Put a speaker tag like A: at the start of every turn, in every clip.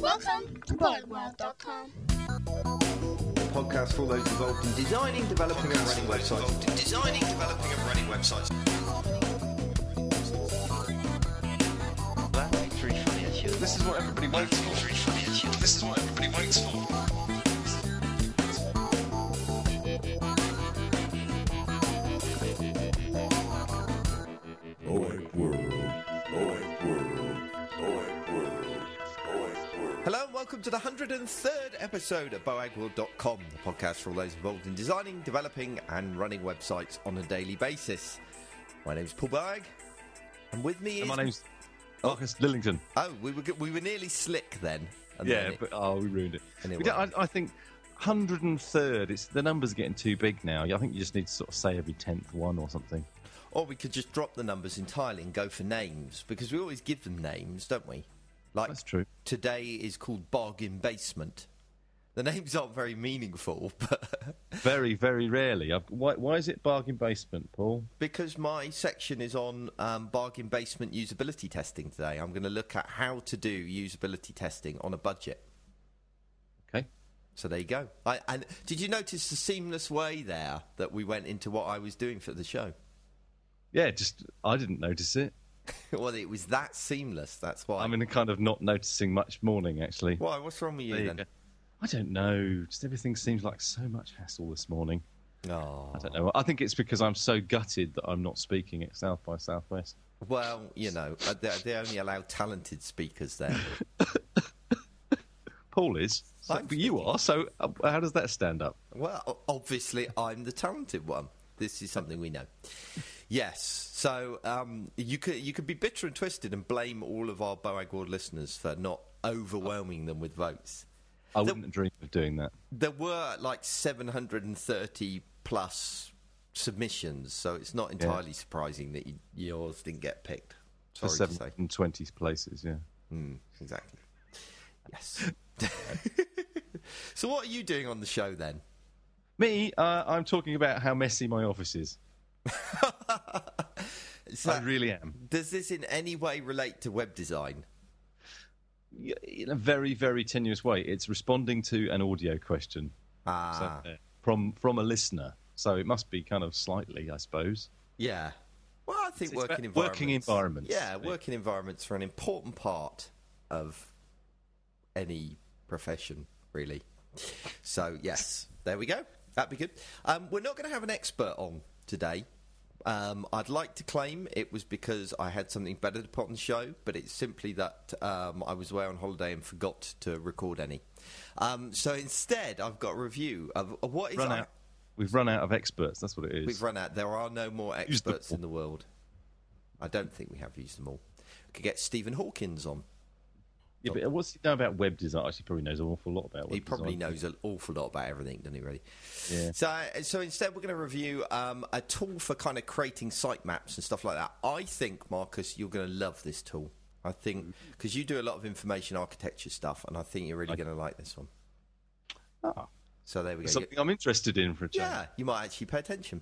A: Welcome to BoagWorld.com.
B: podcast for those involved in designing, developing, and running websites. Designing, developing, and running websites.
C: That's really funny actually.
B: This is what everybody waits for.
C: That's really funny actually.
B: This is what everybody waits for. Welcome to the 103rd episode of BoagWorld.com, the podcast for all those involved in designing, developing, and running websites on a daily basis. My name's Paul Boag, and with me is.
D: And my name's oh. Marcus Lillington.
B: Oh, we were, we were nearly slick then.
D: Yeah,
B: then it-
D: but oh, we ruined it. We. I, I think 103rd. It's the numbers are getting too big now. I think you just need to sort of say every tenth one or something.
B: Or we could just drop the numbers entirely and go for names, because we always give them names, don't we? Like
D: That's true.
B: today is called Bargain Basement. The names aren't very meaningful, but
D: Very, very rarely. Why, why is it bargain basement, Paul?
B: because my section is on um, bargain basement usability testing today, I'm going to look at how to do usability testing on a budget.
D: Okay.
B: So there you go. I, and did you notice the seamless way there that we went into what I was doing for the show?
D: Yeah, just I didn't notice it.
B: well, it was that seamless. That's why.
D: I'm in a kind of not noticing much morning actually.
B: why? What's wrong with you
D: There
B: then?
D: go. I don't know. Just everything seems like so much hassle this morning.
B: Oh.
D: I don't know. I think it's because I'm so gutted that I'm not speaking at South by Southwest.
B: Well, you know, uh, they, they only allow talented speakers there.
D: Paul is, so, but you are. So uh, how does that stand up?
B: well, obviously, I'm the talented one. This is something we know. Yes, so um, you could you could be bitter and twisted and blame all of our Boag World listeners for not overwhelming them with votes.
D: I wouldn't dream of doing that.
B: There were like 730 plus submissions, so it's not entirely surprising that you, yours didn't get picked.
D: For
B: Sorry say.
D: 720 places, yeah.
B: Mm, exactly. Yes. so, what are you doing on the show then?
D: Me, uh, I'm talking about how messy my office is.
B: Is
D: I really am.
B: does this in any way relate to web design?
D: In a very, very tenuous way. It's responding to an audio question
B: Ah,
D: so, uh, from from a listener. So it must be kind of slightly, I suppose.
B: yeah. Well, I think
D: It's
B: working environments.
D: working environments.
B: Yeah, working environments are an important part of any profession, really. So, yes, there we go. That'd be good. Um, we're not going to have an expert on today. Um, I'd like to claim it was because I had something better to put on the show, but it's simply that um, I was away on holiday and forgot to record any. Um, so instead, I've got a review of, of what is
D: Run out. We've run out of experts. That's what it is.
B: We've run out. There are no more experts in the world. I don't think we have used them all. We could get Stephen Hawkins on.
D: Yeah, but what's he know about web design? Actually, probably knows an awful lot about web
B: He probably
D: design.
B: knows an awful lot about everything, doesn't he? Really.
D: Yeah.
B: So, so instead, we're going to review um, a tool for kind of creating sitemaps and stuff like that. I think, Marcus, you're going to love this tool. I think because you do a lot of information architecture stuff, and I think you're really
D: I-
B: going to like this one.
D: Ah,
B: So there we go.
D: something I'm interested in for a change.
B: Yeah, you might actually pay attention.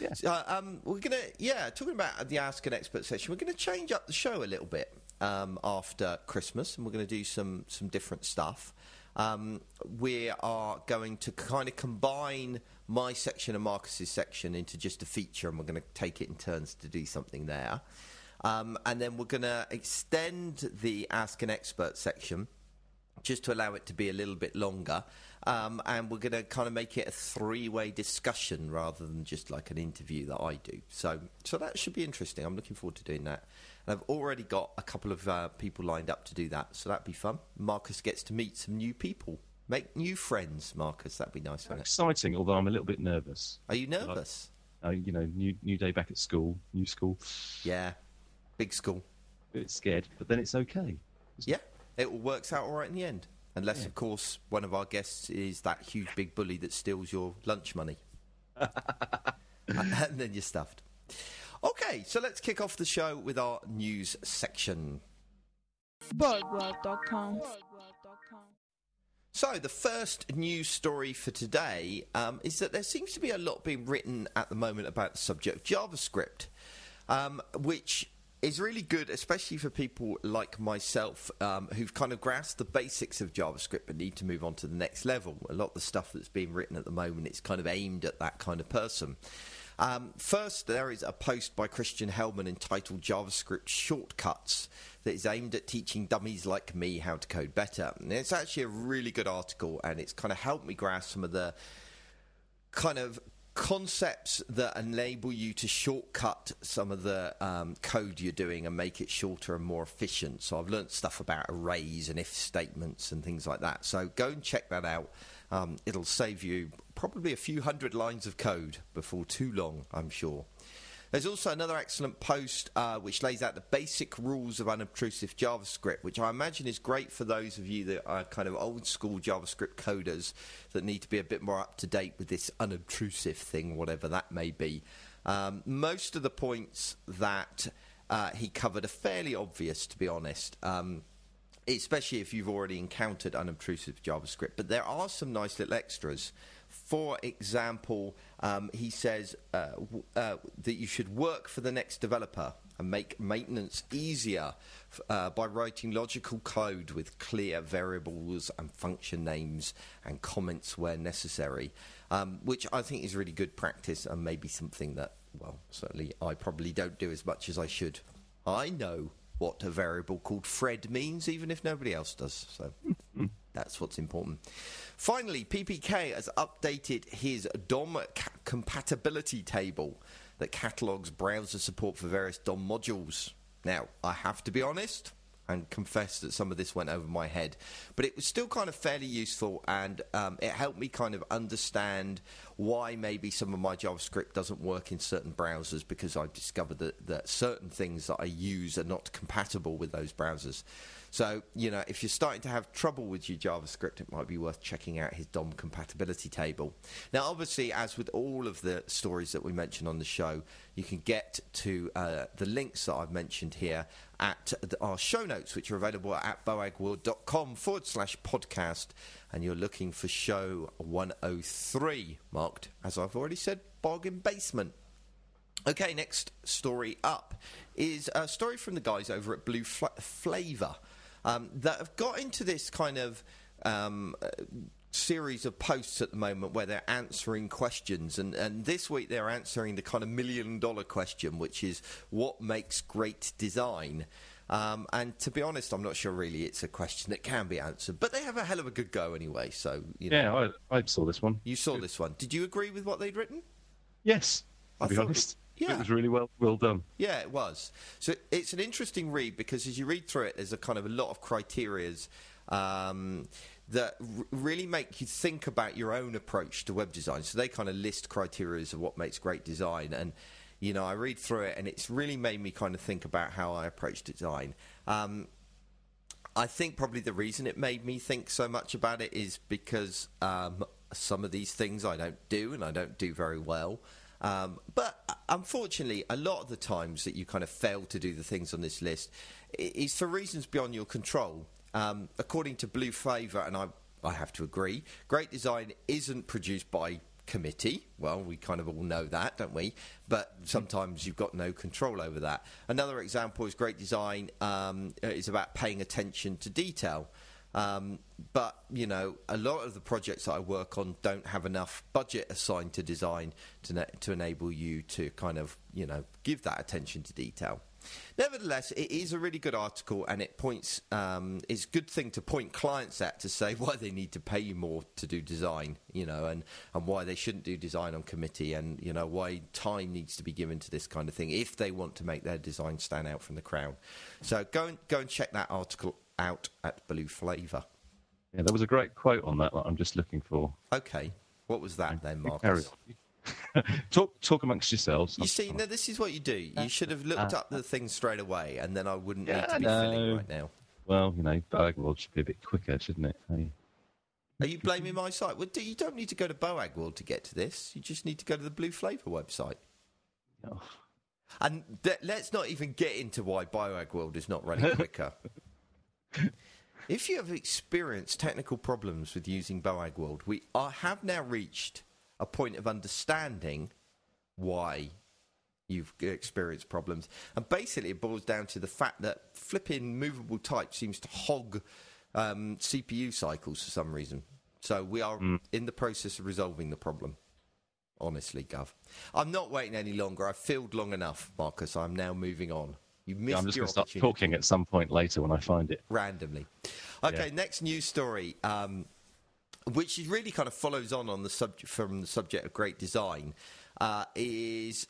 D: Yeah.
B: So, uh, um, we're gonna, yeah, talking about the Ask an Expert session, we're gonna change up the show a little bit um, after Christmas, and we're gonna do some some different stuff. Um, we are going to kind of combine my section and Marcus's section into just a feature, and we're going to take it in turns to do something there. Um, and then we're going to extend the Ask an Expert section just to allow it to be a little bit longer. Um, and we're going to kind of make it a three-way discussion rather than just like an interview that I do. So, so that should be interesting. I'm looking forward to doing that. And I've already got a couple of uh, people lined up to do that, so that'd be fun. Marcus gets to meet some new people, make new friends. Marcus, that'd be nice, wouldn't it?
D: Exciting, although I'm a little bit nervous.
B: Are you nervous?
D: Uh, you know, new new day back at school, new school.
B: Yeah, big school.
D: A bit scared, but then it's okay.
B: Yeah, it all works out all right in the end. Unless, of course, one of our guests is that huge big bully that steals your lunch money. and then you're stuffed. Okay, so let's kick off the show with our news section. So, the first news story for today um, is that there seems to be a lot being written at the moment about the subject of JavaScript, um, which is really good, especially for people like myself um, who've kind of grasped the basics of JavaScript but need to move on to the next level. A lot of the stuff that's being written at the moment is kind of aimed at that kind of person. Um, first, there is a post by Christian Heilmann entitled JavaScript Shortcuts that is aimed at teaching dummies like me how to code better. And it's actually a really good article and it's kind of helped me grasp some of the kind of concepts that enable you to shortcut some of the um, code you're doing and make it shorter and more efficient. So I've learned stuff about arrays and if statements and things like that. So go and check that out. Um, it'll save you probably a few hundred lines of code before too long, I'm sure. There's also another excellent post uh, which lays out the basic rules of unobtrusive JavaScript, which I imagine is great for those of you that are kind of old school JavaScript coders that need to be a bit more up to date with this unobtrusive thing, whatever that may be. Um, most of the points that uh, he covered are fairly obvious, to be honest. Um, especially if you've already encountered unobtrusive JavaScript. But there are some nice little extras. For example, um, he says uh, w- uh, that you should work for the next developer and make maintenance easier uh, by writing logical code with clear variables and function names and comments where necessary, um, which I think is really good practice and maybe something that, well, certainly I probably don't do as much as I should. I know what a variable called Fred means, even if nobody else does. So that's what's important. Finally, PPK has updated his DOM ca- compatibility table that catalogues browser support for various DOM modules. Now, I have to be honest and confess that some of this went over my head, but it was still kind of fairly useful and um, it helped me kind of understand why maybe some of my JavaScript doesn't work in certain browsers because I've discovered that, that certain things that I use are not compatible with those browsers. So, you know, if you're starting to have trouble with your JavaScript, it might be worth checking out his DOM compatibility table. Now, obviously, as with all of the stories that we mentioned on the show, you can get to uh, the links that I've mentioned here at our show notes, which are available at boagworld.com forward slash podcast. And you're looking for show 103, marked, as I've already said, bargain basement. Okay, next story up is a story from the guys over at Blue Fla- Flavor um, that have got into this kind of um, series of posts at the moment where they're answering questions. And, and this week they're answering the kind of million dollar question, which is what makes great design? Um, and to be honest, I'm not sure really it's a question that can be answered, but they have a hell of a good go anyway. So, you know,
D: Yeah, I, I saw this one.
B: you saw this one. Did you agree with what they'd written?
D: Yes, to
B: I
D: be honest.
B: Yeah.
D: It was really well well done.
B: Yeah, it was. So it's an interesting read because as you read through it, there's a kind of a lot of criterias um, that r- really make you think about your own approach to web design. So they kind of list criterias of what makes great design, and you know, I read through it, and it's really made me kind of think about how I approach design. Um, I think probably the reason it made me think so much about it is because um, some of these things I don't do and I don't do very well. Um, but uh, unfortunately, a lot of the times that you kind of fail to do the things on this list is for reasons beyond your control. Um, according to Blue Flavor, and I, I have to agree, great design isn't produced by committee. Well, we kind of all know that, don't we? But sometimes you've got no control over that. Another example is great design um, is about paying attention to detail. Um, but you know, a lot of the projects that I work on don't have enough budget assigned to design to na- to enable you to kind of you know give that attention to detail. Nevertheless, it is a really good article, and it points. Um, it's a good thing to point clients at to say why they need to pay you more to do design, you know, and, and why they shouldn't do design on committee, and you know why time needs to be given to this kind of thing if they want to make their design stand out from the crowd. So go and go and check that article out at Blue Flavor.
D: Yeah, there was a great quote on that. that I'm just looking for.
B: Okay, what was that then, Marcus?
D: Talk talk amongst yourselves.
B: You see, now this is what you do. You should have looked ah. up the thing straight away, and then I wouldn't need to be
D: no.
B: filling right now.
D: Well, you know, Boag World should be a bit quicker, shouldn't it? Hey.
B: Are you blaming my site? Well, you don't need to go to Boag World to get to this. You just need to go to the Blue Flavor website.
D: Oh,
B: And th- let's not even get into why Boag World is not running quicker. If you have experienced technical problems with using Boag World, we are, have now reached a point of understanding why you've experienced problems. And basically, it boils down to the fact that flipping movable type seems to hog um, CPU cycles for some reason. So we are in the process of resolving the problem. Honestly, Gov. I'm not waiting any longer. I've filled long enough, Marcus. I'm now moving on. You missed
D: Yeah, I'm just going to start talking at some point later when I find it.
B: randomly. Okay,
D: Yeah.
B: next news story, um, which is really kind of follows on on the subject from the subject of great design, uh, is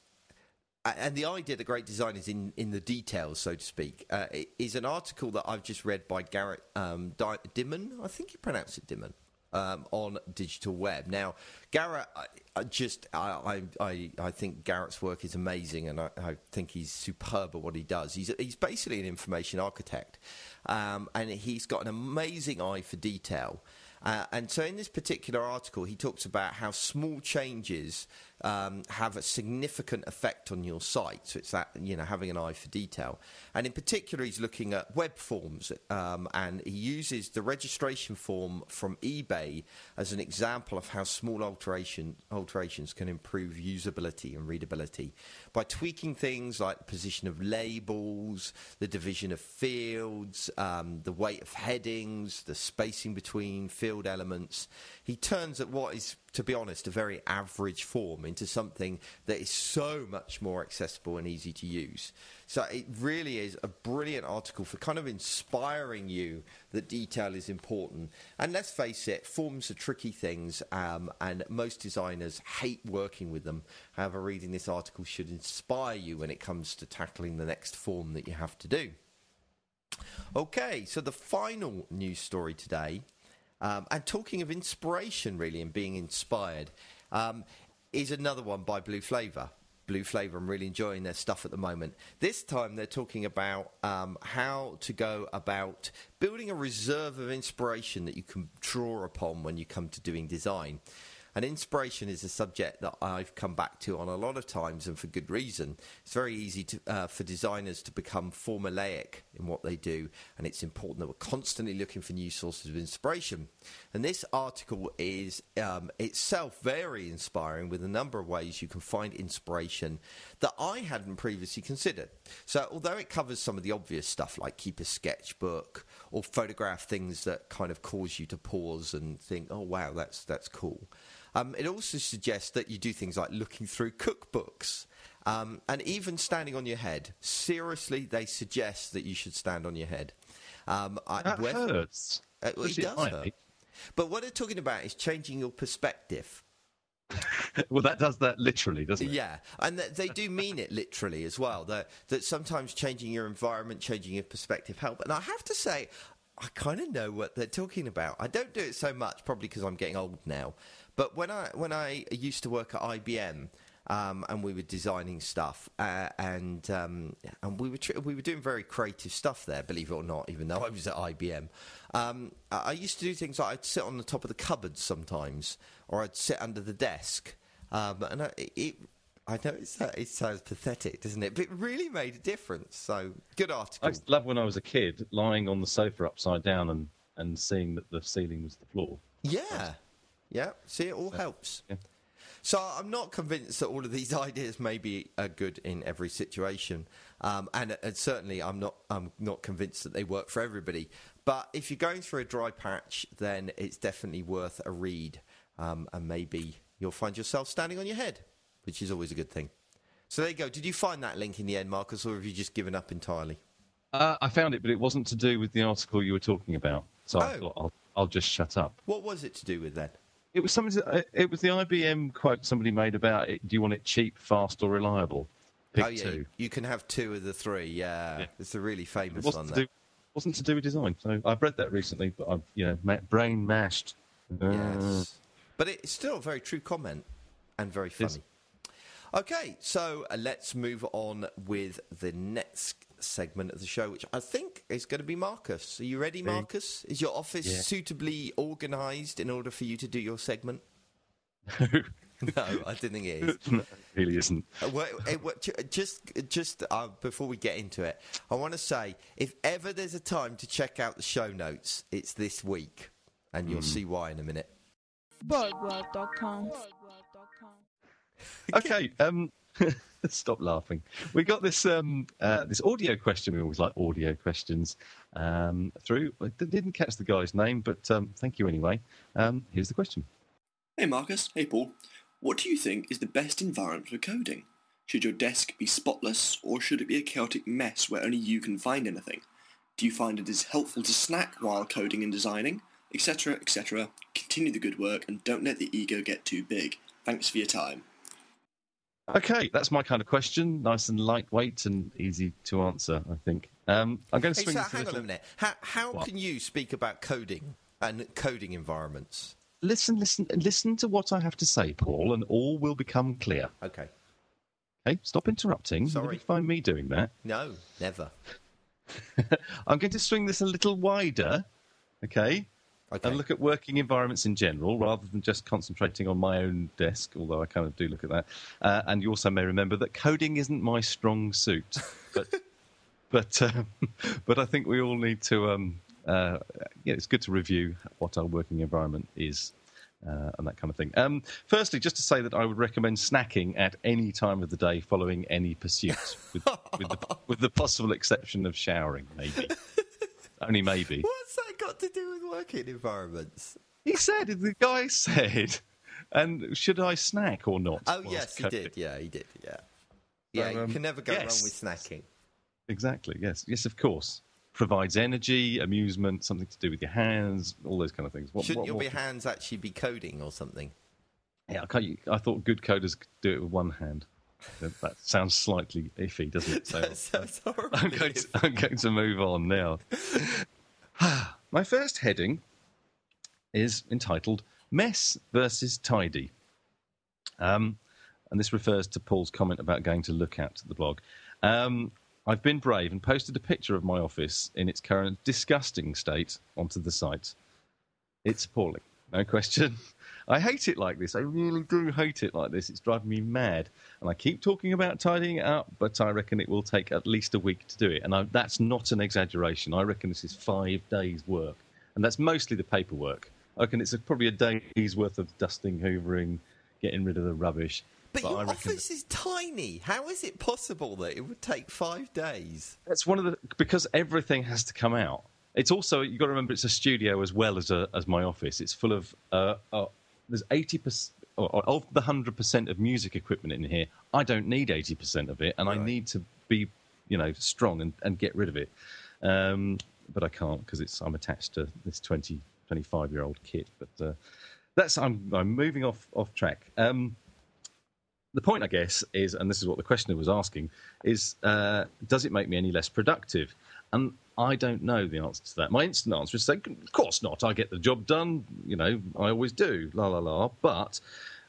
B: and the idea that great design is in, in the details, so to speak, uh, is an article that I've just read by Garrett um, Di- Dimon. I think you pronounce it Dimon. Um, on digital web. Now, Garrett, I, I just I, I I think Garrett's work is amazing, and I, I think he's superb at what he does. He's he's basically an information architect, um, and he's got an amazing eye for detail. Uh, and so, in this particular article, he talks about how small changes um, have a significant effect on your site. So it's that you know having an eye for detail, and in particular, he's looking at web forms, um, and he uses the registration form from eBay as an example of how small alteration alterations can improve usability and readability by tweaking things like the position of labels, the division of fields, um, the weight of headings, the spacing between field elements. He turns at what is, to be honest, a very average form into something that is so much more accessible and easy to use. So it really is a brilliant article for kind of inspiring you that detail is important. And let's face it, forms are tricky things, um, and most designers hate working with them. However, reading this article should inspire you when it comes to tackling the next form that you have to do. Okay, so the final news story today, um, and talking of inspiration, really, and being inspired, um, is another one by Blue Flavor. Blue Flavor, I'm really enjoying their stuff at the moment. This time they're talking about um, how to go about building a reserve of inspiration that you can draw upon when you come to doing design. And inspiration is a subject that I've come back to on a lot of times, and for good reason. It's very easy to, uh, for designers to become formulaic in what they do, and it's important that we're constantly looking for new sources of inspiration. And this article is um, itself very inspiring, with a number of ways you can find inspiration that I hadn't previously considered. So, although it covers some of the obvious stuff like keep a sketchbook or photograph things that kind of cause you to pause and think, "Oh, wow, that's that's cool." Um, it also suggests that you do things like looking through cookbooks um, and even standing on your head. Seriously, they suggest that you should stand on your head. Um, I,
D: That hurts.
B: Uh, well, it
D: Especially
B: does hurt. But what they're talking about is changing your perspective.
D: Well, that does that literally, doesn't it?
B: Yeah, and th- they do mean it literally as well. That that sometimes changing your environment, changing your perspective help. And I have to say, I kind of know what they're talking about. I don't do it so much, probably because I'm getting old now. But when I when I used to work at IBM. Um, and we were designing stuff, uh, and um, and we were tr- we were doing very creative stuff there. Believe it or not, even though I was at IBM, um, I I used to do things like I'd sit on the top of the cupboard sometimes, or I'd sit under the desk, um, and I, it, I know it's, it sounds pathetic, doesn't it? But it really made a difference. So good
D: I
B: article.
D: used to love when I was a kid, lying on the sofa upside down and, and seeing that the ceiling was the floor.
B: Yeah, yeah. See, it all helps.
D: Yeah.
B: So I'm not convinced that all of these ideas may be uh, good in every situation, um, and, and certainly I'm not. I'm not convinced that they work for everybody. But if you're going through a dry patch, then it's definitely worth a read, um, and maybe you'll find yourself standing on your head, which is always a good thing. So there you go. Did you find that link in the end, Marcus, or have you just given up entirely?
D: Uh, I found it, but it wasn't to do with the article you were talking about. So I
B: Oh.
D: thought I'll, I'll just shut up.
B: What was it to do with then?
D: It was something. uh, It was the IBM quote somebody made about it. Do you want it cheap, fast, or reliable? Pick
B: oh yeah,
D: two.
B: you, can have two of the three. Yeah,
D: Yeah.
B: it's a really famous one. There.
D: do. Wasn't to do with design. So I've read that recently, but I've you know brain mashed. Uh,
B: Yes. But it's still a very true comment and very
D: Yes.
B: funny. Okay, so uh, let's move on with the next segment of the show, which I think is going to be Marcus. Are you ready, Marcus? Is your office
D: Yeah.
B: suitably organised in order for you to do your segment? no, I didn't think it is.
D: no, it really isn't.
B: Uh, well, it- well, just, just uh, before we get into it, I want to say if ever there's a time to check out the show notes, it's this week, and you'll see why in a minute.
A: BoagWorld.com.
D: Okay, um, stop laughing. We got this um, uh, this audio question. We always like audio questions um, through. I didn't catch the guy's name, but um, thank you anyway. Um, here's the question.
C: Hey Marcus, hey Paul. What do you think is the best environment for coding? Should your desk be spotless, or should it be a chaotic mess where only you can find anything? Do you find it is helpful to snack while coding and designing? Etc., etc. Continue the good work and don't let the ego get too big. Thanks for your time.
D: Okay, that's my kind of question. Nice and lightweight and easy to answer. I think. Um, I'm going to
B: Hey,
D: swing
B: so
D: this a
B: hang on a minute. How, how
D: What?
B: can you speak about coding and coding environments?
D: Listen, listen, listen to what I have to say, Paul, and all will become clear.
B: Okay.
D: Okay, stop interrupting.
B: Sorry.
D: Find me doing that.
B: No, never.
D: I'm going to swing this a little wider. Okay.
B: Okay.
D: and look at working environments in general rather than just concentrating on my own desk, although I kind of do look at that. Uh, and you also may remember that coding isn't my strong suit, but but um, but I think we all need to. Um, uh, yeah, it's good to review what our working environment is. Uh, and that kind of thing. Um, firstly, just to say that I would recommend snacking at any time of the day following any pursuit, with, with, the, with the possible exception of showering, maybe. Only maybe.
B: What's that got to do with working environments?
D: He said, the guy said, and should I snack or not?
B: Oh, yes, he did. Yeah, he did. Yeah. Yeah, you
D: um,
B: can never go
D: yes.
B: wrong with snacking.
D: Exactly, yes. Yes, of course. Provides energy, amusement, something to do with your hands, all those kind of things. What,
B: Shouldn't
D: what
B: your
D: more
B: hands actually be coding or something?
D: Yeah, I, can't, I thought good coders could do it with one hand. That, that sounds slightly iffy, doesn't it? So
B: That sounds horrible.
D: I'm going, to, I'm going to move on now. My first heading is entitled Mess versus Tidy. Um, and this refers to Paul's comment about going to look at the blog. Um, I've been brave and posted a picture of my office in its current disgusting state onto the site. It's appalling, no question. I hate it like this. I really do hate it like this. It's driving me mad. And I keep talking about tidying it up, but I reckon it will take at least a week to do it. And I, that's not an exaggeration. I reckon this is five days' work. And that's mostly the paperwork. I reckon it's a, probably a day's worth of dusting, hoovering, getting rid of the rubbish.
B: But
D: I
B: your office is tiny. How is it possible that it would take five days?
D: That's one of the because everything has to come out. It's also you've got to remember it's a studio as well as a, as my office. It's full of uh, uh, there's eighty percent of the hundred percent of music equipment in here. I don't need eighty percent of it, and I need to be you know strong and, and get rid of it. Um, but I can't because it's I'm attached to this 20, 25 year old kit. But uh, that's I'm I'm moving off off track. Um, the point, I guess, is, and this is what the questioner was asking, is uh, does it make me any less productive? And I don't know the answer to that. My instant answer is saying, of course not. I get the job done. You know, I always do. La la la. But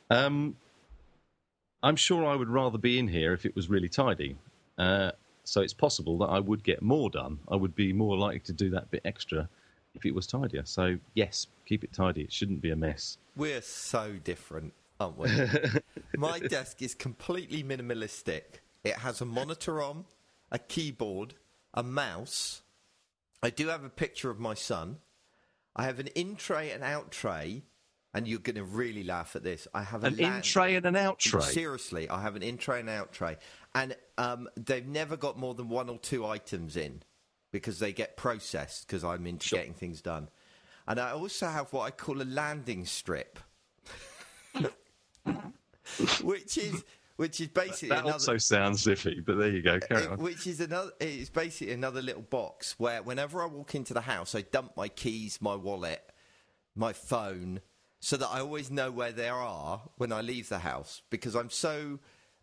D: um, I'm sure I would rather be in here if it was really tidy. Uh, so it's possible that I would get more done. I would be more likely to do that bit extra if it was tidier. So yes, keep it tidy. It shouldn't be a mess.
B: We're so different, aren't we? My desk is completely minimalistic. It has a monitor on, a keyboard, a mouse. I do have a picture of my son. I have an in tray and out tray, and you're going to really laugh at this. I have a
D: An in tray and an out tray.
B: Seriously, I have an in tray and out tray, and um, they've never got more than one or two items in because they get processed because I'm into getting things done. And I also have what I call a landing strip, which is which is basically
D: That
B: another.
D: also sounds iffy, but there you go. Carry
B: It-
D: on.
B: which is another it's basically another little box where whenever I walk into the house I dump my keys, my wallet, my phone so that I always know where they are when I leave the house because I'm so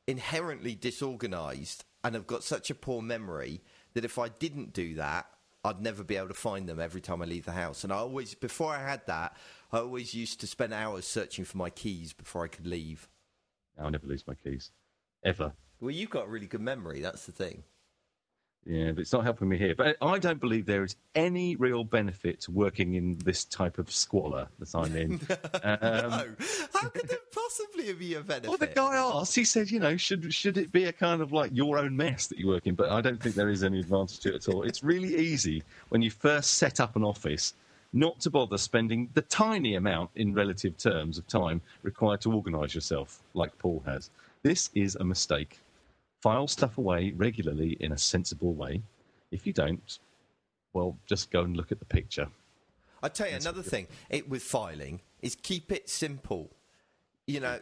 B: inherently disorganized and I've got such a poor memory that if I didn't do that I'd never be able to find them every time I leave the house and I always before I had that I always used to spend hours searching for my keys before I could leave.
D: I never lose my keys, ever.
B: Well, you've got a really good memory. That's the thing.
D: Yeah, but it's not helping me here. But I don't believe there is any real benefit to working in this type of squalor that I'm in. Um,
B: no, how could there possibly be a benefit?
D: Well, the guy asked. He said, "You know, should should it be a kind of like your own mess that you work in?" But I don't think there is any advantage to it at all. It's really easy when you first set up an office not to bother spending the tiny amount in relative terms of time required to organise yourself, like Paul has. This is a mistake. File stuff away regularly in a sensible way. If you don't, well, just go and look at the picture.
B: I tell you another thing. It with filing is keep it simple. You know,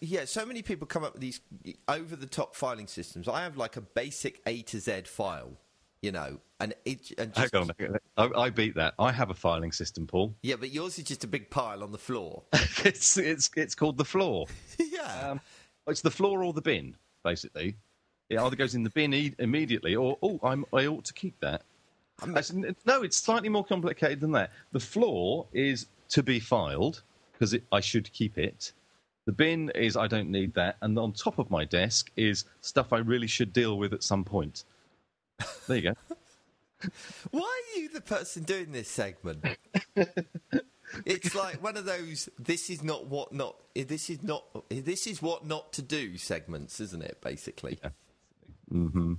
B: yeah. So many people come up with these over the top filing systems. I have like a basic A to Z file. You know, and it and
D: Hang on, I, I beat that. I have a filing system, Paul.
B: yeah, but yours is just a big pile on the floor.
D: it's it's it's called the floor.
B: yeah,
D: Um, it's the floor or the bin, basically. It either goes in the bin e- immediately, or oh, I'm, I ought to keep that. Actually, no, it's slightly more complicated than that. The floor is to be filed because I should keep it. The bin is I don't need that, and on top of my desk is stuff I really should deal with at some point. There you go.
B: Why are you the person doing this segment? it's like one of those. This is not what not. This is not. This is what not to do segments, isn't it? Basically. Mm-hmm.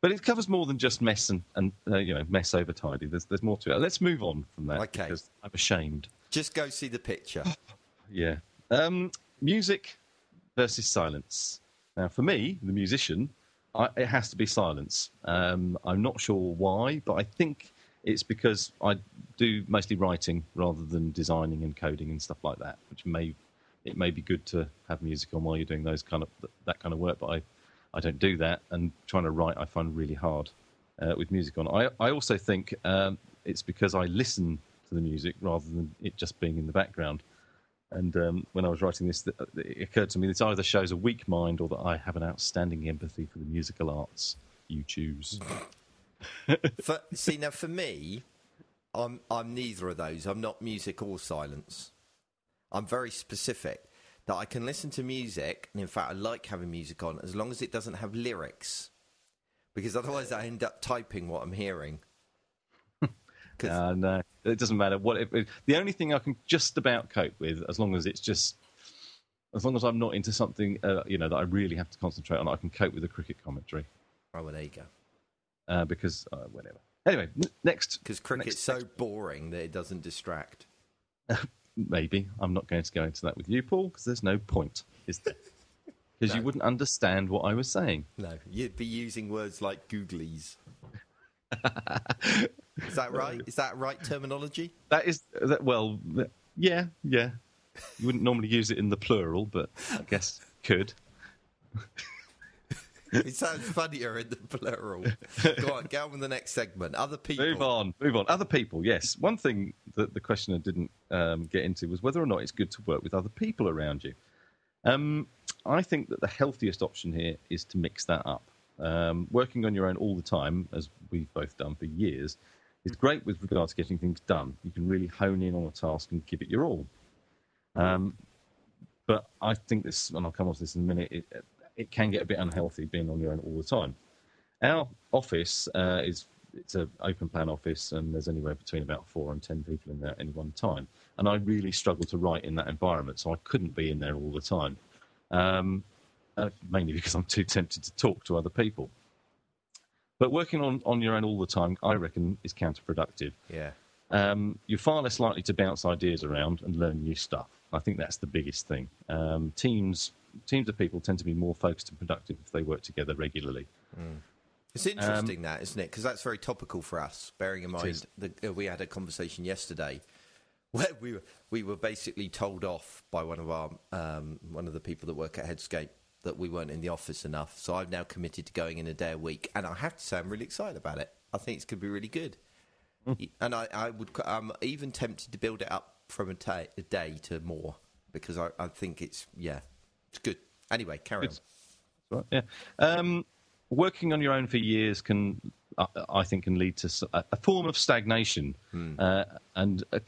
D: But it covers more than just mess and, and uh, you know mess over tidy. There's there's more to it. Let's move on from that
B: Okay.
D: because I'm ashamed.
B: Just go see the picture.
D: Yeah. Um, music versus silence. Now, for me, the musician, I, it has to be silence. Um, I'm not sure why, but I think it's because I do mostly writing rather than designing and coding and stuff like that, which may it may be good to have music on while you're doing those kind of that kind of work, but I I don't do that, and trying to write I find really hard uh, with music on. I I also think um, it's because I listen to the music rather than it just being in the background. And um, when I was writing this, it occurred to me this either shows a weak mind or that I have an outstanding empathy for the musical arts. You choose.
B: For, see now, for me, I'm I'm neither of those. I'm not music or silence. I'm very specific that I can listen to music, and in fact, I like having music on as long as it doesn't have lyrics, because otherwise I end up typing what I'm hearing.
D: Uh, no, it doesn't matter what. The only thing I can just about cope with, as long as it's just, as long as I'm not into something, uh, you know, that I really have to concentrate on, I can cope with the cricket commentary
B: oh, well, there you go.
D: uh, because uh, whatever. Anyway, n- next,
B: Because cricket's
D: next-
B: so boring that it doesn't distract.
D: maybe I'm not going to go into that with you, Paul, because there's no point, is there? Because you wouldn't understand what I was saying.
B: No, you'd be using words like googlies. Is that right? Is that right terminology?
D: That is that. Well, yeah, yeah. You wouldn't normally use it in the plural, but I guess could.
B: It sounds funnier in the plural. Go on, go on with the next segment. Other people.
D: Move on, move on. Other people, yes. One thing that the questioner didn't um, get into was whether or not it's good to work with other people around you. Um, I think that the healthiest option here is to mix that up. Um, working on your own all the time, as we've both done for years, is great with regard to getting things done. You can really hone in on a task and give it your all. Um, but I think this, and I'll come on to this in a minute, it, it can get a bit unhealthy being on your own all the time. Our office uh, is it's an open plan office, and there's anywhere between about four and ten people in there at any one time. And I really struggle to write in that environment, so I couldn't be in there all the time. Um, uh, mainly because I'm too tempted to talk to other people. But working on, on your own all the time, I reckon, is counterproductive
B: Yeah.
D: um, you're far less likely to bounce ideas around and learn new stuff. I think that's the biggest thing. Um, teams teams of people tend to be more focused and productive if they work together regularly.
B: It's interesting that, isn't it? Because that's very topical for us. Bearing in mind that uh, we had a conversation yesterday where we were, we were basically told off by one of our um, one of the people that work at Headscape that we weren't in the office enough. So I've now committed to going in a day a week, and I have to say I'm really excited about it. I think it's going to be really good, and I, I would I'm even tempted to build it up from a, ta- a day to more because I, I think it's yeah it's good. Anyway, carry
D: Good. Right, yeah. Um, working on your own for years can, I, I think, can lead to a form of stagnation, uh, and uh,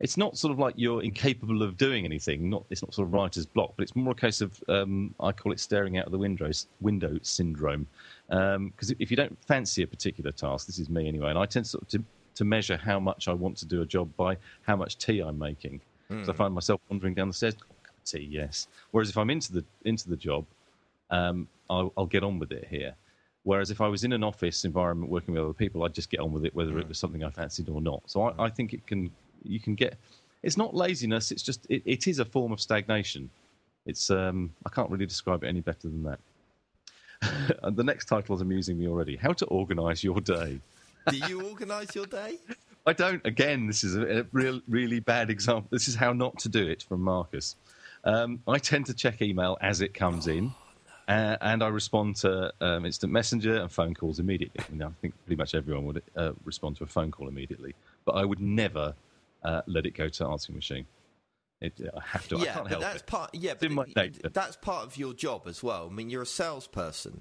D: it's not sort of like you're incapable of doing anything. Not it's not sort of writer's block, but it's more a case of um, I call it staring out of the windows window syndrome. Because if you don't fancy a particular task, this is me anyway, and I tend sort of to to measure how much I want to do a job by how much tea I'm making. So I find myself wandering down the stairs, "Oh, cup of tea, yes. Whereas if I'm into the into the job, um, I'll, I'll get on with it here. Whereas if I was in an office environment working with other people, I'd just get on with it whether it was something I fancied or not. So I, I think it can you can get. It's not laziness. It's just it, it is a form of stagnation. It's um, I can't really describe it any better than that. and the next title is amusing me already. How to organise your day.
B: Do you organise your day?
D: I don't. Again, this is a, a real, really bad example. This is how not to do it from Marcus. Um, I tend to check email as it comes in, uh, and I respond to um, instant messenger and phone calls immediately. I, mean, I think pretty much everyone would uh, respond to a phone call immediately, but I would never uh, let it go to answering machine. It, I have to. I
B: yeah,
D: can't
B: but
D: help
B: that's
D: it.
B: part. Yeah,
D: It's
B: but that's part of your job as well. I mean, you're a salesperson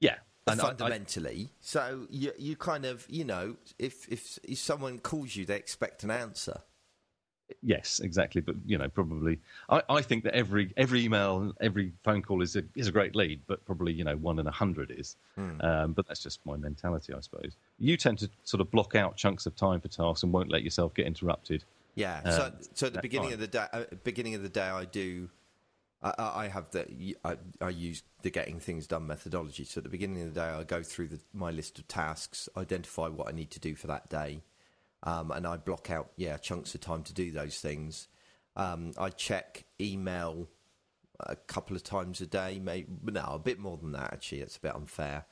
D: Yeah, and I- I-
B: fundamentally, so you you kind of you know if if if someone calls you, they expect an answer.
D: Yes, exactly. But you know, probably I, I think that every every email, and every phone call is a is a great lead, but probably you know one in a hundred is. Um, but that's just my mentality, I suppose. You tend to sort of block out chunks of time for tasks and won't let yourself get interrupted.
B: Yeah.
D: Uh,
B: so so at the beginning
D: time.
B: of the day, uh, beginning of the day, I do. I, I I have the I, I use the getting things done methodology. So at the beginning of the day, I go through the, my list of tasks, identify what I need to do for that day, um, and I block out yeah chunks of time to do those things. Um, I check email a couple of times a day, maybe no, a bit more than that. Actually, that's a bit unfair.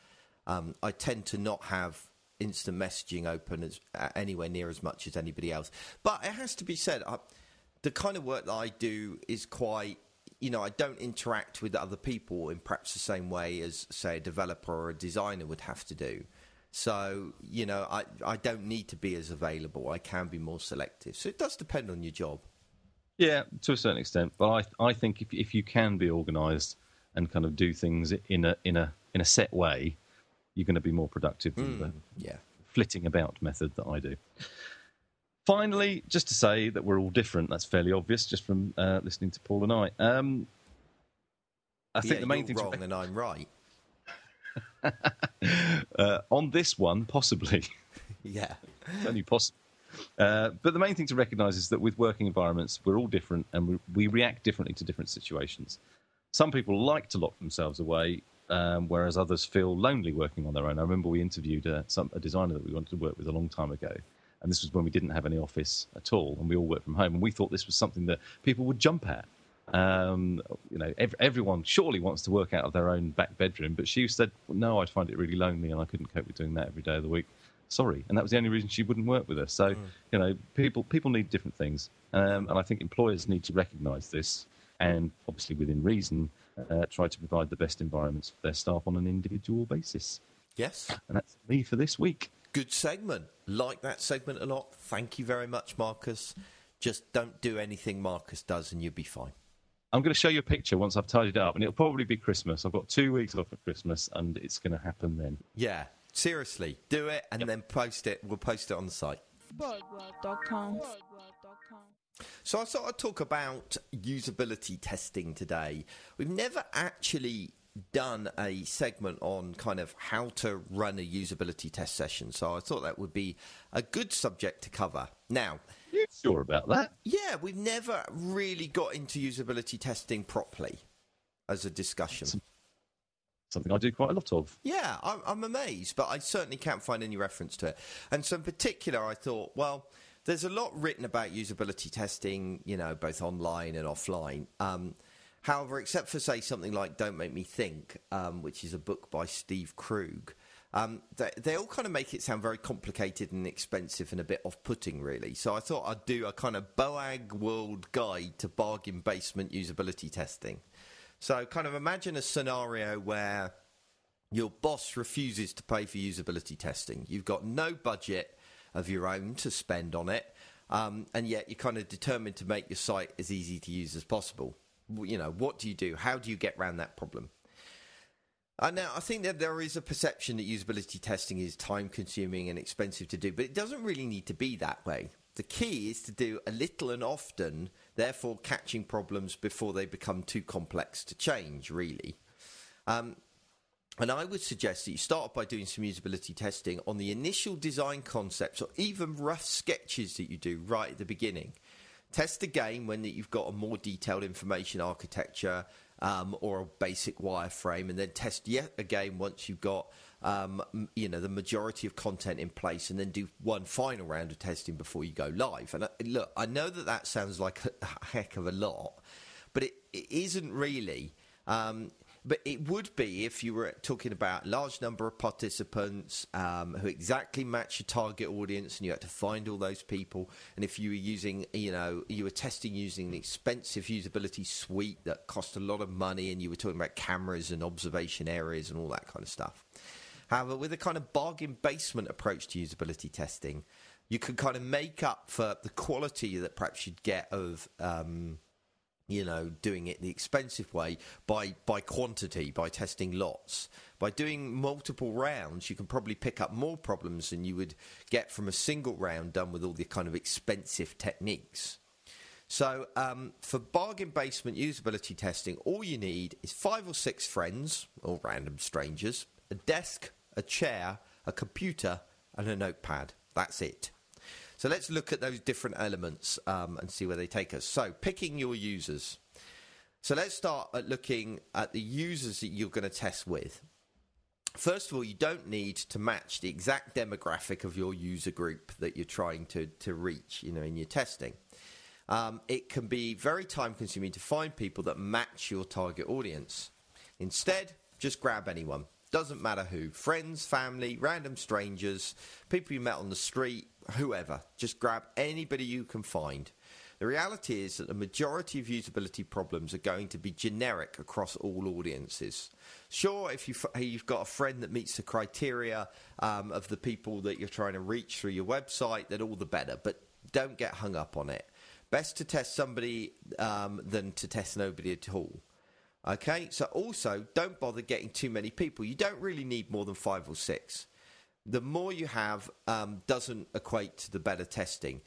B: Um, I tend to not have instant messaging open as anywhere near as much as anybody else. But it has to be said, I, the kind of work that I do is quite. You know, I don't interact with other people in perhaps the same way as, say, a developer or a designer would have to do. So, you know, I, I don't need to be as available. I can be more selective. So it does depend on your job.
D: Yeah, to a certain extent. But I I think if if you can be organised and kind of do things in a in a in a set way, you're going to be more productive than the
B: Yeah.
D: flitting about method that I do. Finally, just to say that we're all different. That's fairly obvious just from uh, listening to Paul and I. Um, I think
B: yeah,
D: the main to
B: wrong and I'm right.
D: uh, on this one, possibly,
B: Yeah.
D: only possible. Uh, but the main thing to recognise is that with working environments, we're all different and we, we react differently to different situations. Some people like to lock themselves away, um, whereas others feel lonely working on their own. I remember we interviewed uh, some, a designer that we wanted to work with a long time ago, and this was when we didn't have any office at all, and we all worked from home, and we thought this was something that people would jump at. Um, you know, ev- everyone surely wants to work out of their own back bedroom, but she said, no, I'd find it really lonely, and I couldn't cope with doing that every day of the week. Sorry, and that was the only reason she wouldn't work with us. So, you know, people people need different things, um, and I think employers need to recognise this, and obviously within reason, uh, try to provide the best environments for their staff on an individual basis.
B: Yes.
D: And that's me for this week.
B: Good segment. Like that segment a lot. Thank you very much, Marcus. Just don't do anything Marcus does and you'll be fine.
D: I'm going to show you a picture once I've tidied it up, and it'll probably be Christmas. I've got two weeks off at Christmas, and it's going to happen then.
B: Yeah. Seriously. Do it and then post it. We'll post it on the site.
A: BoagWorld.com.
B: So I thought I'd talk about usability testing today. We've never actually done a segment on kind of how to run a usability test session. So I thought that would be a good subject to cover. Now,
D: You sure about that?
B: yeah, we've never really got into usability testing properly as a discussion.
D: Something I do quite a lot of.
B: Yeah, I'm, I'm amazed, but I certainly can't find any reference to it. And so, in particular, I thought, well, there's a lot written about usability testing, you know, both online and offline. Um, however, except for, say, something like Don't Make Me Think, um, which is a book by Steve Krug, um, they, they all kind of make it sound very complicated and expensive and a bit off putting, really. So I thought I'd do a kind of BOAG world guide to bargain basement usability testing. So, kind of imagine a scenario where your boss refuses to pay for usability testing. You've got no budget of your own to spend on it, um, and yet you're kind of determined to make your site as easy to use as possible. You know, what do you do? How do you get around that problem? Uh, now, I think that there is a perception that usability testing is time consuming and expensive to do, but it doesn't really need to be that way. the key is to do a little and often, therefore catching problems before they become too complex to change, really. Um, and I would suggest that you start by doing some usability testing on the initial design concepts or even rough sketches that you do right at the beginning. Test again when you've got a more detailed information architecture um, or a basic wireframe, and then test yet again once you've got um, you know the majority of content in place, and then do one final round of testing before you go live. And uh, look, I know that that sounds like a heck of a lot, but it, it isn't really. Um, but it would be if you were talking about large number of participants um, who exactly match your target audience, and you had to find all those people. And if you were using, you know, you were testing using an expensive usability suite that cost a lot of money, and you were talking about cameras and observation areas and all that kind of stuff. However, with a kind of bargain basement approach to usability testing, you can kind of make up for the quality that perhaps you'd get of. Um, you know, doing it the expensive way by by quantity, by testing lots. By doing multiple rounds, you can probably pick up more problems than you would get from a single round done with all the kind of expensive techniques. So, um, for bargain basement usability testing, all you need is five or six friends or random strangers, a desk, a chair, a computer, and a notepad. That's it. So let's look at those different elements um, and see where they take us. So, picking your users. So let's start at looking at the users that you're going to test with. First of all, you don't need to match the exact demographic of your user group that you're trying to, to reach, you know, in your testing. Um, it can be very time consuming to find people that match your target audience. Instead, just grab anyone. Doesn't matter who. Friends, family, random strangers, people you met on the street, whoever. Just grab anybody you can find. The reality is that the majority of usability problems are going to be generic across all audiences. Sure, if you you've got a friend that meets the criteria um, of the people that you're trying to reach through your website, then all the better. But don't get hung up on it. Best to test somebody um, than to test nobody at all. Okay, so also don't bother getting too many people. You don't really need more than five or six. The more you have um, doesn't equate to the better testing.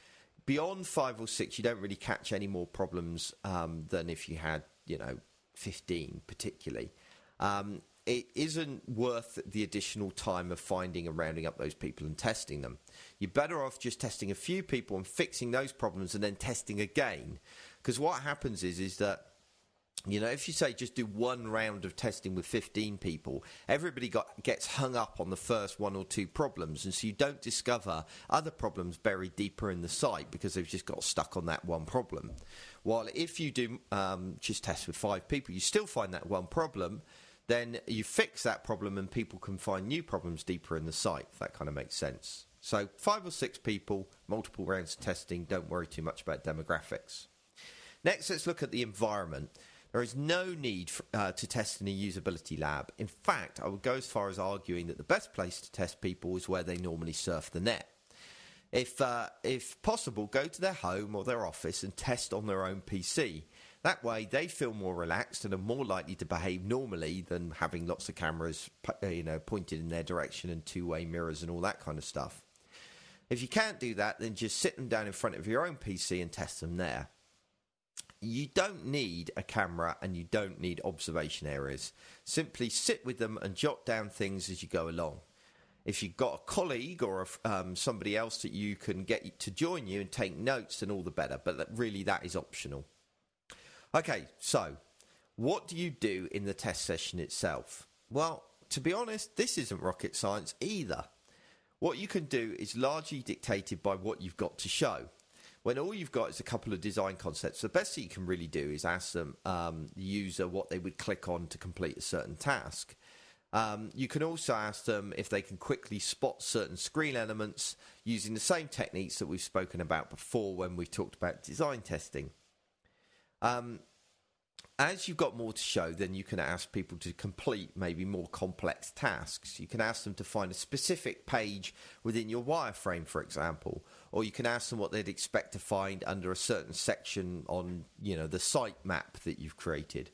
B: Beyond five or six, you don't really catch any more problems um, than if you had, you know, 15 particularly. Um, it isn't worth the additional time of finding and rounding up those people and testing them. You're better off just testing a few people and fixing those problems and then testing again. Because what happens is, is that you know, if you say just do one round of testing with 15 people, everybody got, gets hung up on the first one or two problems. And so you don't discover other problems buried deeper in the site because they've just got stuck on that one problem. While if you do um, just test with five people, you still find that one problem, then you fix that problem and people can find new problems deeper in the site, if that kind of makes sense. So five or six people, multiple rounds of testing, don't worry too much about demographics. Next, let's look at the environment. There is no need for, uh, to test in a usability lab. In fact, I would go as far as arguing that the best place to test people is where they normally surf the net. If, uh, if possible, go to their home or their office and test on their own PC. That way, they feel more relaxed and are more likely to behave normally than having lots of cameras, uh, you know, pointed in their direction and two-way mirrors and all that kind of stuff. If you can't do that, then just sit them down in front of your own PC and test them there you don't need a camera and you don't need observation areas. Simply sit with them and jot down things as you go along. If you've got a colleague or a, um, somebody else that you can get to join you and take notes, then all the better. But that, really, that is optional. Okay, so what do you do in the test session itself? Well, to be honest, this isn't rocket science either. What you can do is largely dictated by what you've got to show when all you've got is a couple of design concepts, the best that you can really do is ask them, um, the user, what they would click on to complete a certain task. Um, you can also ask them if they can quickly spot certain screen elements using the same techniques that we've spoken about before when we've talked about design testing. Um, as you've got more to show, then you can ask people to complete maybe more complex tasks. You can ask them to find a specific page within your wireframe, for example, or you can ask them what they'd expect to find under a certain section on, you know, the site map that you've created.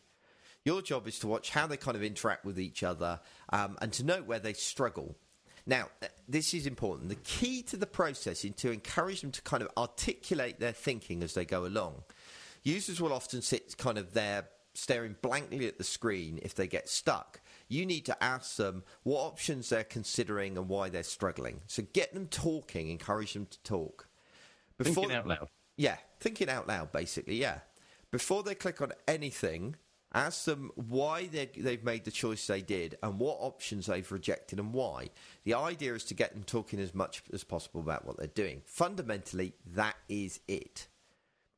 B: Your job is to watch how they kind of interact with each other um, and to note where they struggle. Now, uh, this is important. The key to the process is to encourage them to kind of articulate their thinking as they go along. Users will often sit kind of there staring blankly at the screen if they get stuck. You need to ask them what options they're considering and why they're struggling. So get them talking, encourage them to talk.
D: Thinking out loud.
B: Yeah, thinking out loud, basically. Yeah. Before they click on anything, ask them why they, they've made the choice they did and what options they've rejected and why. The idea is to get them talking as much as possible about what they're doing. Fundamentally, that is it.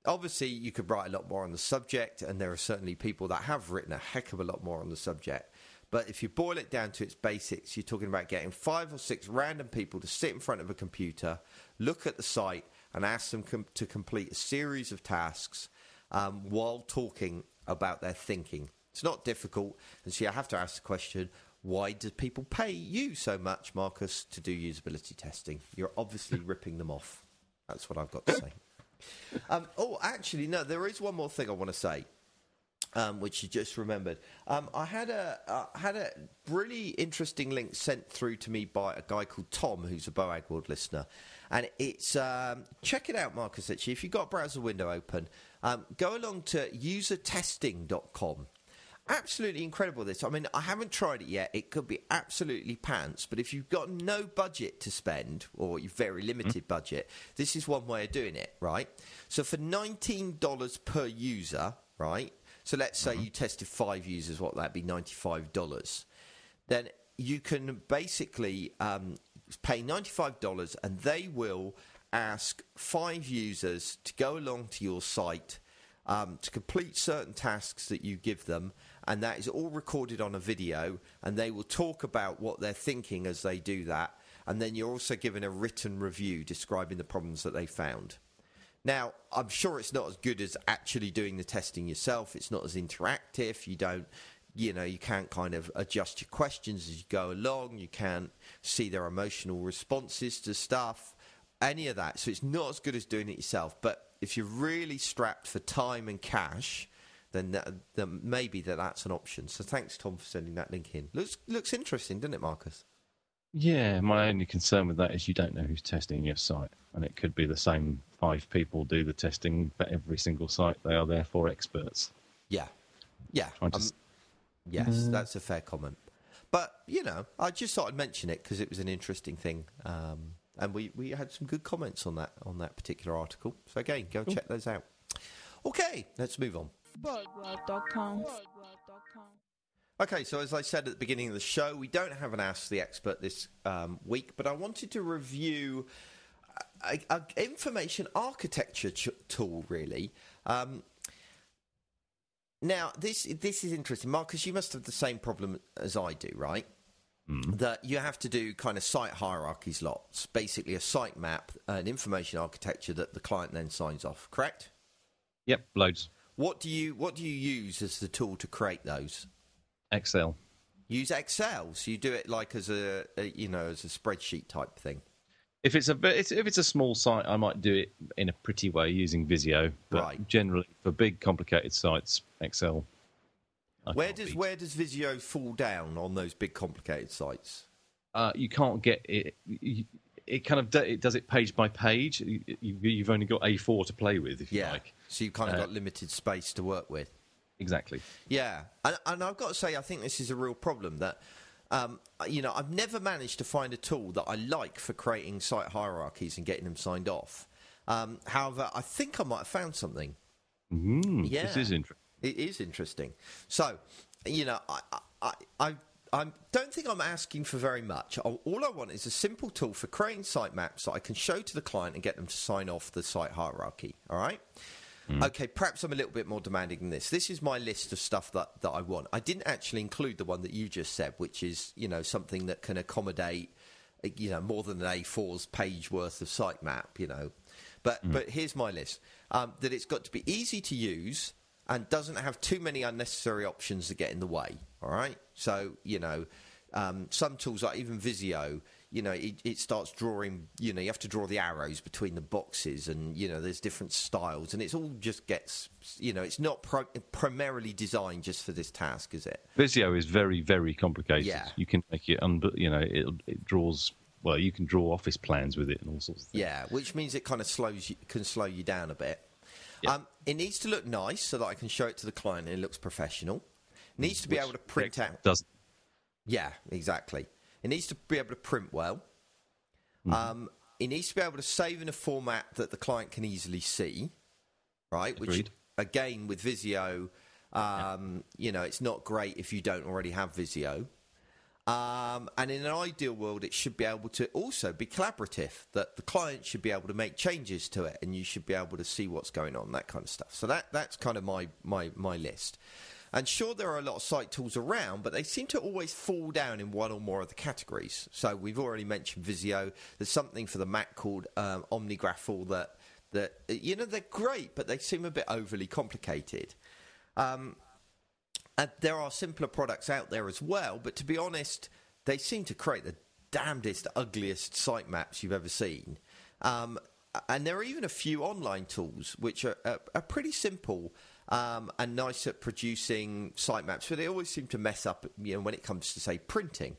B: Obviously, you could write a lot more on the subject, and there are certainly people that have written a heck of a lot more on the subject. But if you boil it down to its basics, you're talking about getting five or six random people to sit in front of a computer, look at the site, and ask them com- to complete a series of tasks um, while talking about their thinking. It's not difficult, and so you have to ask the question: Why do people pay you so much, Marcus, to do usability testing? You're obviously ripping them off. That's what I've got to say. Um, oh, actually, no. There is one more thing I want to say um, which you just remembered. Um, I had a uh, had a really interesting link sent through to me by a guy called Tom, who's a Boag World listener, and it's um, check it out, Marcus. Actually, if you've got a browser window open, um, go along to usertesting.com. Absolutely incredible. This, I mean, I haven't tried it yet. It could be absolutely pants, but if you've got no budget to spend or you've very limited budget, this is one way of doing it, right? So for nineteen dollars per user, right? So let's say you tested five users, what that'd be ninety-five dollars. Then you can basically um, pay ninety-five dollars, and they will ask five users to go along to your site um, to complete certain tasks that you give them, and that is all recorded on a video, and they will talk about what they're thinking as they do that, and then you're also given a written review describing the problems that they found. Now, I'm sure it's not as good as actually doing the testing yourself. It's not as interactive. You don't, you know, you can't kind of adjust your questions as you go along. You can't see their emotional responses to stuff, any of that. So it's not as good as doing it yourself. But if you're really strapped for time and cash, then, that, then maybe that that's an option. So thanks, Tom, for sending that link in. Looks looks interesting, doesn't it, Marcus?
D: Yeah, my only concern with that is you don't know who's testing your site, and it could be the same five people do the testing for every single site. They are therefore experts.
B: Yeah, yeah.
D: Trying
B: Um,
D: s-
B: yes, that's a fair comment. But you know, I just thought I'd mention it because it was an interesting thing, um, and we, we had some good comments on that on that particular article. So again, go check those out. Okay, let's move on.
A: BoagWorld.com.
B: Okay, so as I said at the beginning of the show, we don't have an Ask the Expert this um, week, but I wanted to review a, a information architecture ch- tool, really. Um, now, this this is interesting, Marcus. You must have the same problem as I do, right? That you have to do kind of site hierarchies lots, basically a site map, an information architecture that the client then signs off. Correct?
D: Yep, loads.
B: What do you what do you use as the tool to create those?
D: Excel.
B: use Excel. So you do it like as a, a you know as a spreadsheet type thing.
D: If it's a if it's a small site, I might do it in a pretty way using Visio. But
B: Right.
D: generally, for big complicated sites, Excel. I
B: Where does
D: beat.
B: where does Visio fall down on those big complicated sites?
D: uh, you can't get it. you- It kind of do, it does it page by page. You, you've only got A4 to play with, if you like.
B: so you've kind of
D: Uh,
B: got limited space to work with.
D: Exactly.
B: Yeah, and, and I've got to say, I think this is a real problem that. Um, you know, I've never managed to find a tool that I like for creating site hierarchies and getting them signed off. Um, however, I think I might have found something.
D: Mm,
B: Yeah.
D: This is interesting.
B: It is interesting. So, you know, I, I, I, I don't think I'm asking for very much. All all I want is a simple tool for creating site maps that I can show to the client and get them to sign off the site hierarchy. All right. Okay, perhaps I'm a little bit more demanding than this. This is my list of stuff that, that I want. I didn't actually include the one that you just said, which is, you know, something that can accommodate, you know, more than an A4's page worth of site map, you know. But but here's my list. Um, that it's got to be easy to use and doesn't have too many unnecessary options that get in the way. All right. So you know, um, some tools like even Visio, you know, it, it starts drawing. You know, you have to draw the arrows between the boxes, and you know, there's different styles, and it's all just gets. You know, it's not pro- primarily designed just for this task, is it?
D: Visio is very, very complicated.
B: Yeah.
D: You can make it, un- you know, it, it draws well, you can draw office plans with it and all sorts of things.
B: Yeah, which means it kind of slows you, can slow you down a bit.
D: Yeah.
B: Um, it needs to look nice so that I can show it to the client and it looks professional. It needs to be able to print out.
D: Does
B: Yeah, exactly. It needs to be able to print well.
D: Mm-hmm.
B: Um, it needs to be able to save in a format that the client can easily see, right? Which, again, with Visio, um, you know, it's not great if you don't already have Visio. Um, and in an ideal world, it should be able to also be collaborative, that the client should be able to make changes to it and you should be able to see what's going on, that kind of stuff. So that, that's kind of my, my, my list. And sure, there are a lot of site tools around, but they seem to always fall down in one or more of the categories. So we've already mentioned Visio. There's something for the Mac called um, OmniGraffle that, that, you know, they're great, but they seem a bit overly complicated. Um, and there are simpler products out there as well, but to be honest, they seem to create the damnedest, ugliest site maps you've ever seen. Um, and there are even a few online tools which are, are, are pretty simple um, and nice at producing sitemaps, but they always seem to mess up you know, when it comes to, say, printing.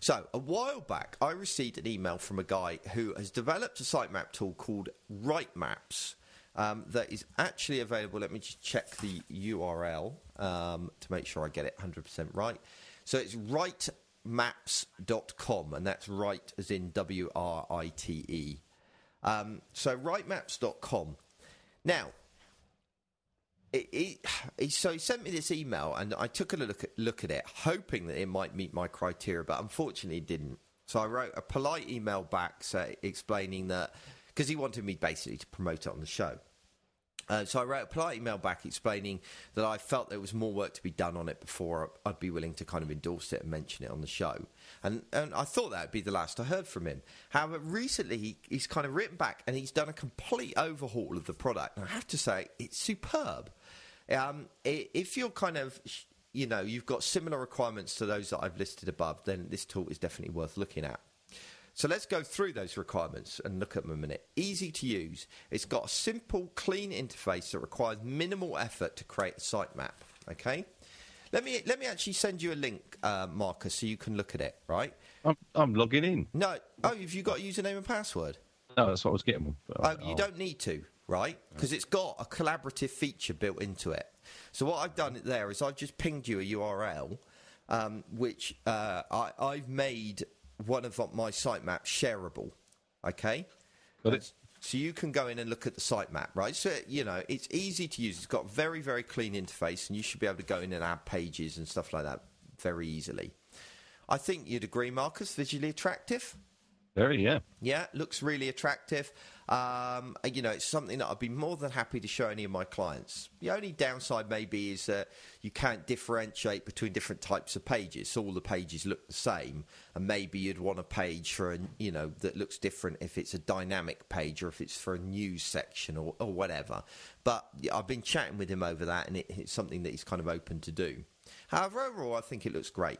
B: So, a while back, I received an email from a guy who has developed a sitemap tool called Writemaps um, that is actually available. Let me just check the URL um, to make sure I get it 100% right. So, it's writemaps.com, and that's right as in W R I T E. Um, so, writemaps.com. Now, it, he, so he sent me this email, and I took a look at, look at it, hoping that it might meet my criteria, but unfortunately, it didn't. So I wrote a polite email back, say, explaining that because he wanted me basically to promote it on the show. Uh, so I wrote a polite email back explaining that I felt there was more work to be done on it before I'd be willing to kind of endorse it and mention it on the show. And and I thought that would be the last I heard from him. However, recently he, he's kind of written back and he's done a complete overhaul of the product. And I have to say, it's superb. Um, if you're kind of, you know, you've got similar requirements to those that I've listed above, then this tool is definitely worth looking at. So let's go through those requirements and look at them a minute. Easy to use. It's got a simple, clean interface that requires minimal effort to create a sitemap. Okay. Let me let me actually send you a link, uh, Marcus, so you can look at it. Right?
D: I'm, I'm logging in.
B: No. Oh, have you got a username and password?
D: No, that's what I was getting.
B: Oh, you
D: I'll-
B: don't need to, right? Because it's got a collaborative feature built into it. So what I've done there is I've just pinged you a URL, um, which uh, I, I've made one of my sitemaps shareable. Okay.
D: Got it.
B: So you can go in and look at the sitemap, right? So you know it's easy to use. It's got very very clean interface, and you should be able to go in and add pages and stuff like that very easily. I think you'd agree, Marcus. Visually attractive.
D: Very, yeah.
B: Yeah, looks really attractive. Um, you know, it's something that I'd be more than happy to show any of my clients. The only downside maybe is that you can't differentiate between different types of pages. So all the pages look the same, and maybe you'd want a page for a you know that looks different if it's a dynamic page or if it's for a news section or, or whatever. But I've been chatting with him over that, and it, it's something that he's kind of open to do. However, overall, I think it looks great.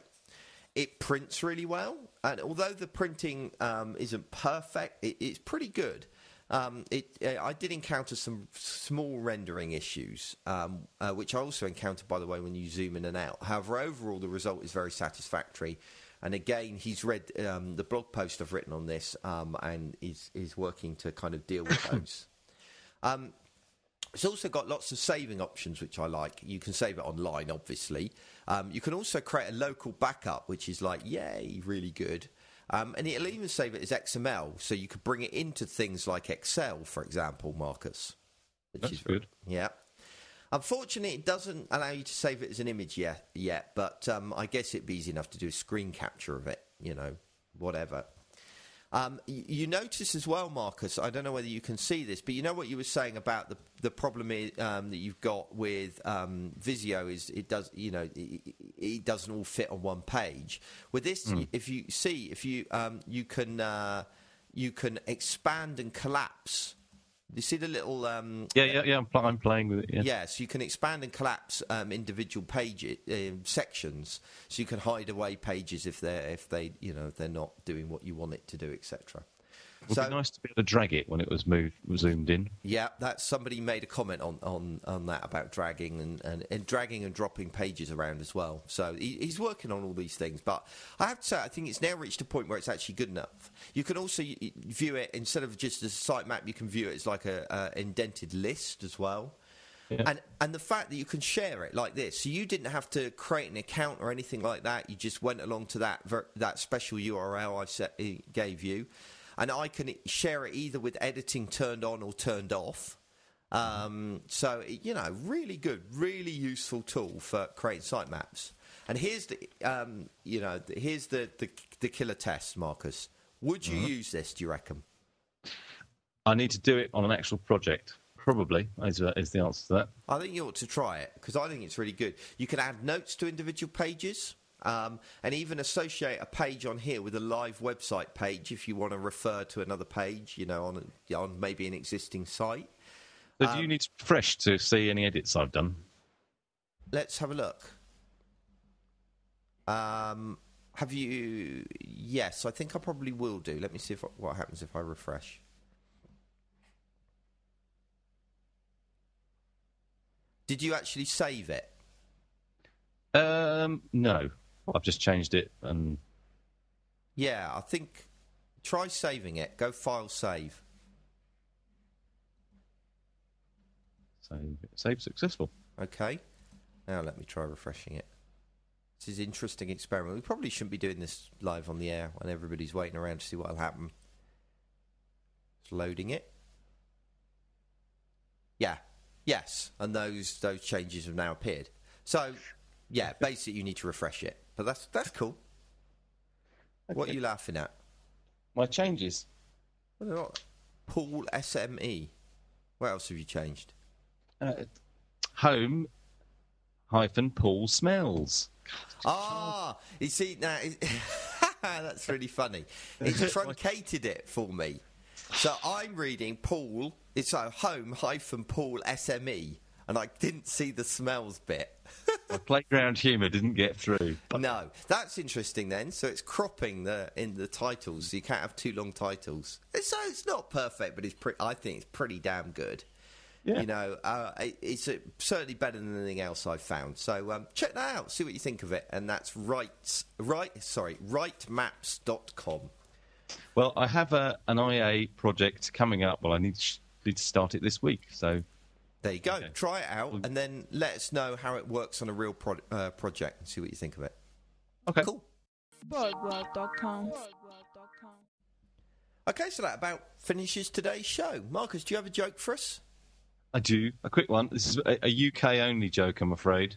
B: It prints really well, and although the printing um, isn't perfect, it, it's pretty good. Um, it, uh, I did encounter some small rendering issues, um, uh, which I also encountered, by the way, when you zoom in and out. However, overall, the result is very satisfactory. And again, he's read um, the blog post I've written on this, um, and is is working to kind of deal with those. Um, it's also got lots of saving options, which I like. You can save it online, obviously. Um, you can also create a local backup, which is like, yay, really good. Um, and it'll even save it as XML, so you could bring it into things like Excel, for example, Marcus. Which
D: That's
B: is
D: good.
B: Yeah. Unfortunately, it doesn't allow you to save it as an image yet, yet but um, I guess it'd be easy enough to do a screen capture of it, you know, whatever. Um, you notice as well, Marcus. I don't know whether you can see this, but you know what you were saying about the the problem i um, that you've got with um, Visio is it does you know it, it doesn't all fit on one page. With this, if you see, if you um, you can uh, you can expand and collapse. You see the little um,
D: Yeah, yeah, yeah. I'm, pl- I'm playing with it. Yeah.
B: so you can expand and collapse um, individual pages um, sections, so you can hide away pages if they're if they you know if they're not doing what you want it to do, etc.
D: It would
B: So-
D: be nice to be able to drag it when it was moved, zoomed in.
B: Yeah, that somebody made a comment on, on, on that about dragging and, and, and dragging and dropping pages around as well. So he, he's working on all these things. But I have to say, I think it's now reached a point where it's actually good enough. You can also view it instead of just as a sitemap. You can view it as like a, a indented list as well.
D: Yeah.
B: And and the fact that you can share it like this, so you didn't have to create an account or anything like that. You just went along to that ver- that special URL I set, eh, gave you, and I can share it either with editing turned on or turned off. Um, so you know, really good, really useful tool for creating sitemaps. And here's the um, you know here's the, the the killer test, Marcus. Would you use this? Do you reckon?
D: I need to do it on an actual project. Probably is, uh, is the answer to that.
B: I think you ought to try it because I think it's really good. You can add notes to individual pages um, and even associate a page on here with a live website page if you want to refer to another page, you know, on, a, on maybe an existing site.
D: So do you need to refresh to see any edits I've done?
B: Let's have a look. Um, have you? Yes, I think I probably will do. Let me see if what happens if I refresh. Did you actually save it?
D: Um, no, I've just changed it and
B: Yeah, I think try saving it. Go file save.
D: save, save successful.
B: Okay. Now let me try refreshing it. This is an interesting experiment. We probably shouldn't be doing this live on the air when everybody's waiting around to see what'll happen. It's loading it. Yeah. Yes. And those those changes have now appeared. So yeah, basically you need to refresh it. But that's that's cool. What are you laughing at?
D: My changes.
B: What are they not? Pool SME. What else have you changed?
D: Uh, home hyphen Paul smells.
B: Ah, you see now, that's really funny. It's truncated it for me. So I'm reading Paul. It's a home hyphen Paul SME, and I didn't see the smells bit.
D: My playground humour didn't get through.
B: no, that's interesting then. So it's cropping the in the titles. You can't have too long titles. It's, so it's not perfect, but it's pre- I think it's pretty damn good.
D: Yeah.
B: You know, uh, it, it's uh, certainly better than anything else I've found. So um, check that out, see what you think of it, and that's right, right, sorry, writemaps.com.
D: Well, I have a, an IA project coming up. Well, I need need to start it this week. So
B: There you go.
D: Okay.
B: Try it out, and then let us know how it works on a real pro- uh, project, and see what you think of it.
D: okay.
B: Cool.
A: BoagWorld.com.
B: Okay, so that about finishes today's show. Marcus, do you have a joke for us?
D: I do a quick one. This is a, a UK only joke, I'm afraid.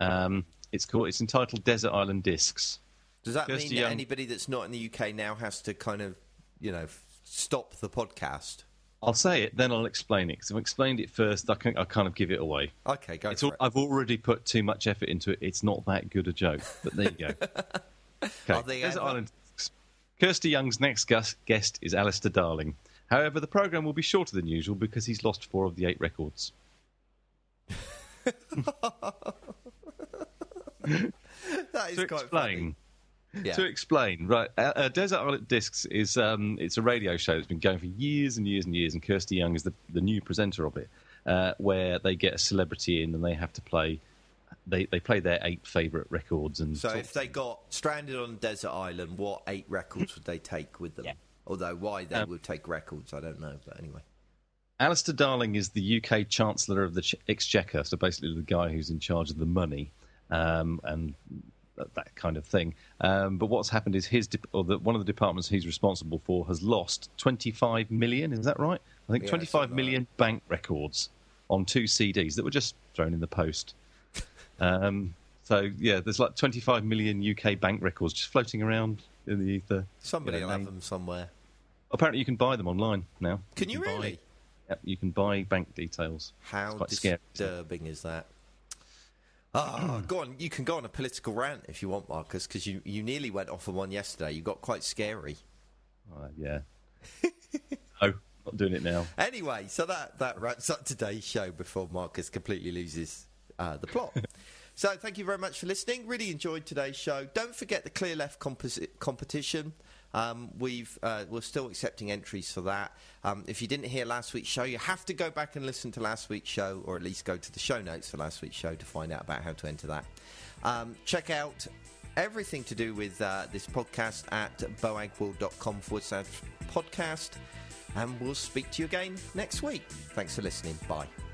D: Um, it's called. It's entitled Desert Island Discs.
B: Does that
D: Kirsty
B: mean that
D: Young.
B: anybody that's not in the UK now has to kind of, you know, stop the podcast?
D: I'll say it, then I'll explain it. Because if I explained it first, I can I kind of give it away.
B: Okay, go
D: It's all,
B: it.
D: I've already put too much effort into it. It's not that good a joke. But there you go. Okay. Desert? Island Kirsty Young's next guest is Alistair Darling. However, the programme will be shorter than usual because he's lost four of the eight records.
B: that is
D: to
B: quite
D: explain,
B: funny. Yeah.
D: to explain, right? Uh, uh, Desert Island Discs is um, it's a radio show that's been going for years and years and years, and Kirsty Young is the the new presenter of it, uh, where they get a celebrity in and they have to play. They they play their eight favourite records and
B: So if they got stranded on a desert island, what eight records would they take with them?
D: Yeah.
B: Although why they
D: Um,
B: would take records, I don't know. But anyway,
D: Alistair Darling is the UK Chancellor of the Exchequer, so basically the guy who's in charge of the money um, and that, kind of thing. Um, but what's happened is his de- or the, one of the departments he's responsible for has lost 25 million. Is that right? I think
B: Yeah,
D: 25
B: something like
D: million bank records on two CDs that were just thrown in the post. um, so yeah, there's like 25 million UK bank records just floating around in the ether.
B: somebody
D: You know,
B: will have them somewhere.
D: Apparently, you can buy them online now.
B: Can you
D: buy-
B: really?
D: Yep, you can buy bank details.
B: How
D: quite scary.
B: disturbing is that? Ah, go on. You can go on a political rant if you want, Marcus, because you, you nearly went off on one yesterday. You got quite scary.
D: Uh, yeah. no, not doing it now.
B: Anyway, so that, that wraps up today's show before Marcus completely loses uh, the plot. so thank you very much for listening. Really enjoyed today's show. Don't forget the Clearleft composi- competition. Um, we've uh, we're still accepting entries for that. Um, if you didn't hear last week's show, you have to go back and listen to last week's show, or at least go to the show notes for last week's show to find out about how to enter that. Um, check out everything to do with uh, this podcast at boagworld.com forward slash podcast. And we'll speak to you again next week. Thanks for listening. Bye.